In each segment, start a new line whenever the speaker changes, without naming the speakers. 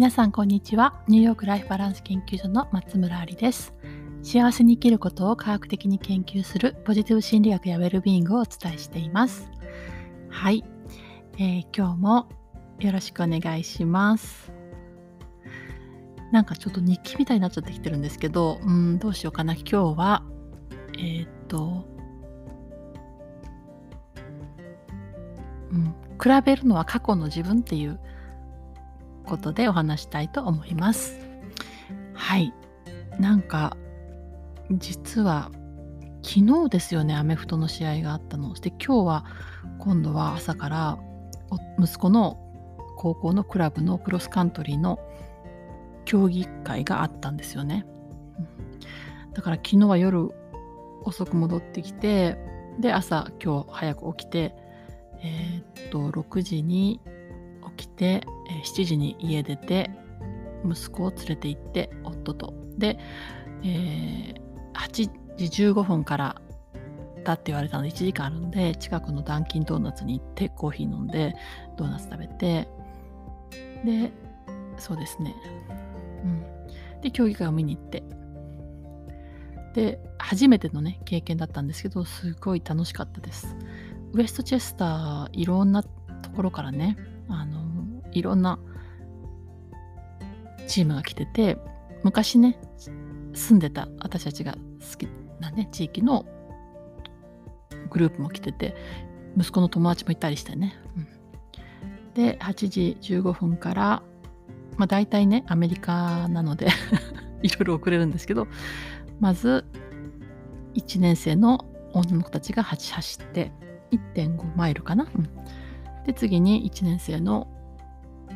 皆さんこんにちは。ニューヨークライフバランス研究所の松村ありです。幸せに生きることを科学的に研究するポジティブ心理学やウェルビーイングをお伝えしています。はい、えー、今日もよろしくお願いします。なんかちょっと日記みたいになっちゃってきてるんですけどうんどうしようかな。今日はえー、っとうん比べるのは過去の自分っていうことでお話したいと思います。はい。なんか、実は昨日ですよね、アメフトの試合があったの。で、今日は今度は朝から息子の高校のクラブのクロスカントリーの競技会があったんですよね。だから昨日は夜遅く戻ってきて、で、朝今日早く起きて、えー、っと、6時に起きて、7時に家出て息子を連れて行って夫と。で、えー、8時15分からだって言われたので1時間あるんで近くのダンキンドーナツに行ってコーヒー飲んでドーナツ食べてでそうですね。うん。で競技会を見に行って。で初めてのね経験だったんですけどすごい楽しかったです。ウエストチェスターいろんなところからねあのいろんなチームが来てて昔ね住んでた私たちが好きなね地域のグループも来てて息子の友達もいたりしてね、うん、で8時15分からまあ大体ねアメリカなので いろいろ遅れるんですけどまず1年生の女の子たちが走って1.5マイルかな、うん、で次に1年生の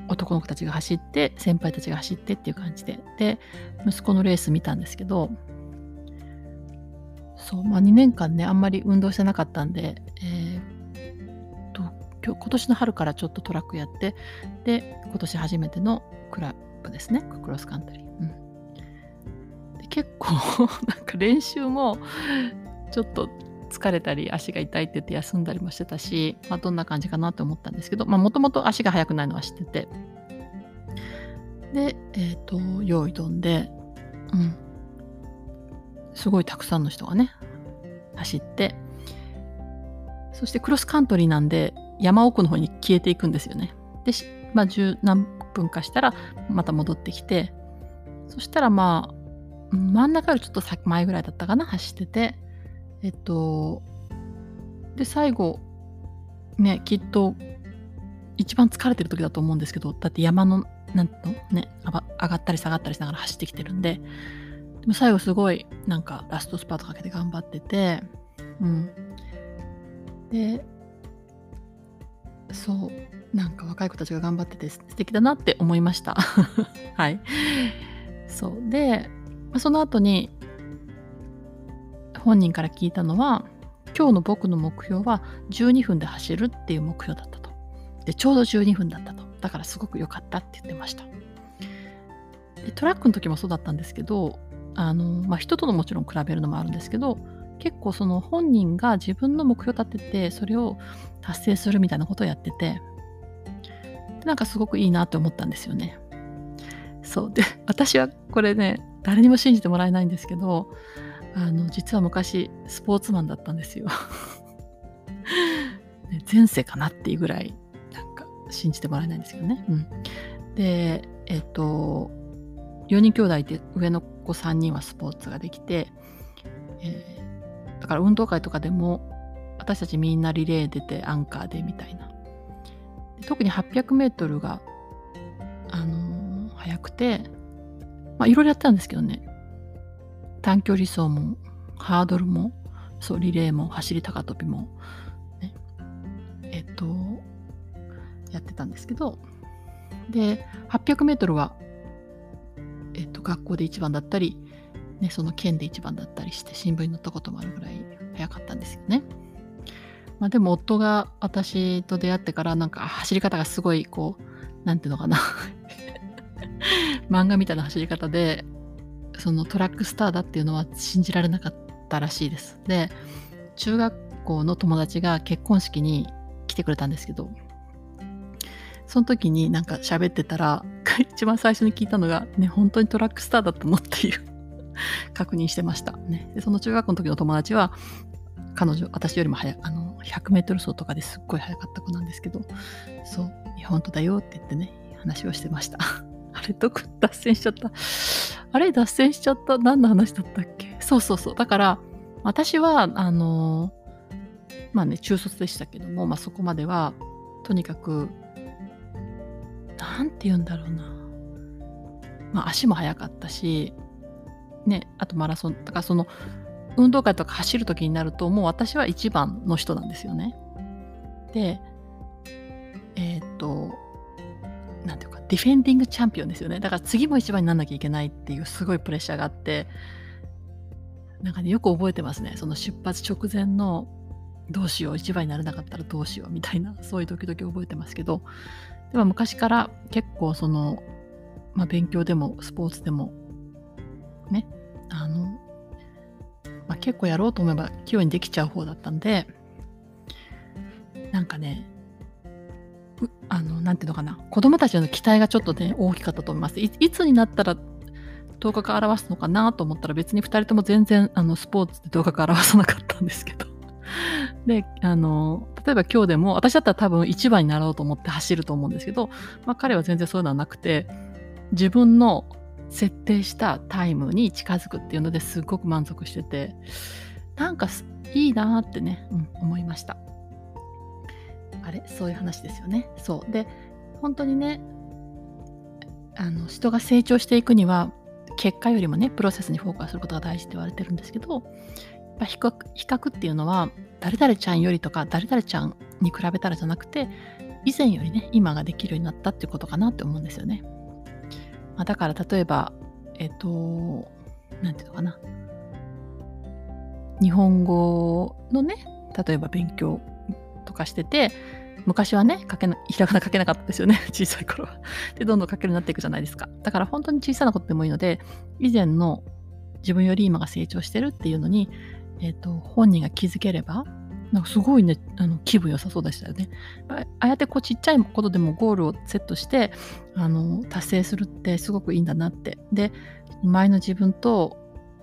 男の子たちが走って先輩たちが走ってっていう感じで。で息子のレース見たんですけどそうまあ2年間ねあんまり運動してなかったんで、えー、と今今年の春からちょっとトラックやってで今年初めてのクラブですね。クロスカントリー、うん、で結構 なんか練習もちょっと疲れたり足が痛いって言って休んだりもしてたし、まあ、どんな感じかなと思ったんですけどもともと足が速くないのは知ってて。でえっ、ー、と用意どんでうん。すごいたくさんの人がね走って。そしてクロスカントリーなんで山奥の方に消えていくんですよね。でまあ十何分かしたらまた戻ってきて。そしたらまあ真ん中よりちょっと前ぐらいだったかな走ってて。えっと、で、最後、ね、きっと、一番疲れてる時だと思うんですけど、だって山の、なんとね、上がったり下がったりしながら走ってきてるんで、でも最後すごい、なんかラストスパートかけて頑張ってて、うん。で、そう、なんか若い子たちが頑張ってて素敵だなって思いました。はい。そう。で、その後に、本人から聞いたのは今日の僕の目標は12分で走るっていう目標だったと。でちょうど12分だったと。だからすごく良かったって言ってました。でトラックの時もそうだったんですけどあの、まあ、人とのもちろん比べるのもあるんですけど結構その本人が自分の目標を立ててそれを達成するみたいなことをやっててなんかすごくいいなって思ったんですよね。そうで私はこれね誰にも信じてもらえないんですけどあの実は昔スポーツマンだったんですよ ね前世かなっていうぐらいなんか信じてもらえないんですけどね。うん、でえっと4人兄弟で上の子3人はスポーツができて、えー、だから運動会とかでも私たちみんなリレー出てアンカーでみたいな。特に 800m が、あのー、速くて、まあいろいろやったんですけどね短距離走もハードルもそうリレーも走り高跳びも、ね、えっとやってたんですけどで 800m は、えっと、学校で一番だったり、ね、その県で一番だったりして新聞に載ったこともあるぐらい早かったんですよね。まあ、でも夫が私と出会ってからなんか走り方がすごいこうなんていうのかな 漫画みたいな走り方でそのトラックスターだっていうのは信じられなかったらしいです。で中学校の友達が結婚式に来てくれたんですけどその時になんか喋ってたら 一番最初に聞いたのが、ね、本当にトラックスターだったのっていう 確認してました。ね、でその中学校の時の友達は、彼女、私よりも早あの、100メートル走とかですっごい速かった子なんですけど、そう、本当だよって言ってね、話をしてました。あれ、どこ脱線しちゃった。あれ、脱線しちゃった。何の話だったっけ？そうそうそう。だから、私は、あの、まあね、中卒でしたけども、まあそこまでは、とにかく、なんて言うんだろうな。まあ足も速かったし、ね、あとマラソン、だからその、運動会とか走る時になると、もう私は一番の人なんですよね。で、えっ、と、ディフェンディングチャンピオンですよね。だから次も一番になんなきゃいけないっていうすごいプレッシャーがあって、なんかね、よく覚えてますね。その出発直前のどうしよう、一番になれなかったらどうしようみたいな、そういう時々覚えてますけど、でも昔から結構その、まあ、勉強でもスポーツでも、ね、あの、まあ、結構やろうと思えば器用にできちゃう方だったんで、なんかね、あの、なていうのかな、子供たちの期待がちょっとね、大きかったと思います。いつになったら頭角表すのかなと思ったら別に2人とも全然あのスポーツで頭角表さなかったんですけど。で、あの、例えば今日でも、私だったら多分1番になろうと思って走ると思うんですけど、まあ彼は全然そういうのはなくて、自分の設定したタイムに近づくっていうのですごく満足してて、なんかいいなってね、うん、思いました。あれ？そういう話ですよね。そう。で、本当にね、あの人が成長していくには結果よりもねプロセスにフォーカスすることが大事って言われてるんですけどぱ比較比較っていうのは誰々ちゃんよりとか誰々ちゃんに比べたらじゃなくて以前よりね今ができるようになったっていうことかなって思うんですよね。まあ、だから例えばえっ、と何て言うのかな日本語のね例えば勉強かしてて昔はね書けなひらがな書けなかったですよね 小さい頃は。でどんどん書けるようになっていくじゃないですか。だから本当に小さなことでもいいので以前の自分より今が成長してるっていうのにえーと、本人が気づければなんかすごいねあの気分良さそうでしたよね。ああやってこうちっちゃいことでもゴールをセットしてあの達成するってすごくいいんだなって。で前の自分と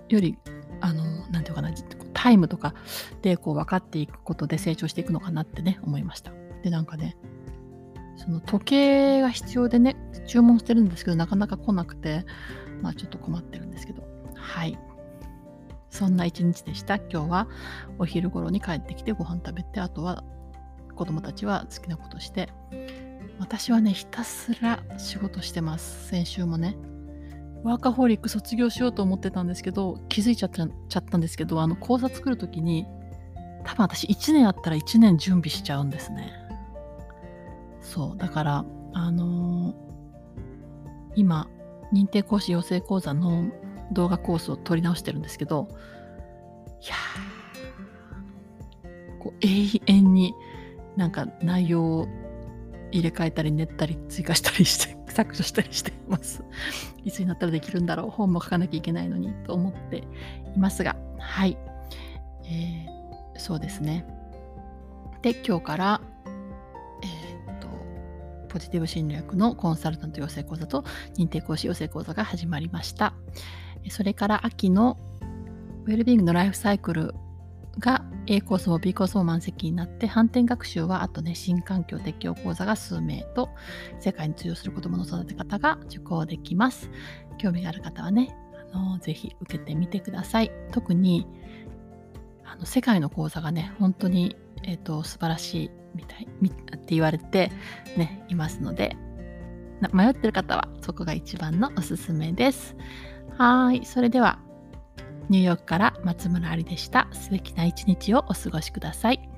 よりあのなんていうかなタイムとかでこう分かっていくことで成長していくのかなってね思いました。でなんかねその時計が必要でね注文してるんですけどなかなか来なくてまあちょっと困ってるんですけどはい。そんな一日でした。今日はお昼頃に帰ってきてご飯食べて、あとは子供たちは好きなことして、私はね、ひたすら仕事してます。先週もね。ワーカホリック卒業しようと思ってたんですけど、気づいちゃったちゃったんですけど、あの講座作るときに、多分私1年あったら1年準備しちゃうんですね。そう。だから、あのー、今、認定講師養成講座の動画コースを撮り直してるんですけど、いや、こう永遠になんか内容を入れ替えたり練ったり追加したりして削除したりしています。いつになったらできるんだろう本も書かなきゃいけないのにと思っていますが、はい。えー、そうですね。で、今日から、えー、っと、ポジティブ心理学のコンサルタント養成講座と認定講師養成講座が始まりました。それから秋のウェルビーングのライフサイクルが A コースも B コースも満席になって反転学習はあとね新環境適応講座が数名と世界に通用する子どもの育て方が受講できます興味がある方はねあのぜひ受けてみてください特にあの世界の講座がね本当に、えーと、素晴らしいみたいって言われてねいますので迷ってる方はそこが一番のおすすめです。はい。それでは、ニューヨークから松村ありでした。素敵な一日をお過ごしください。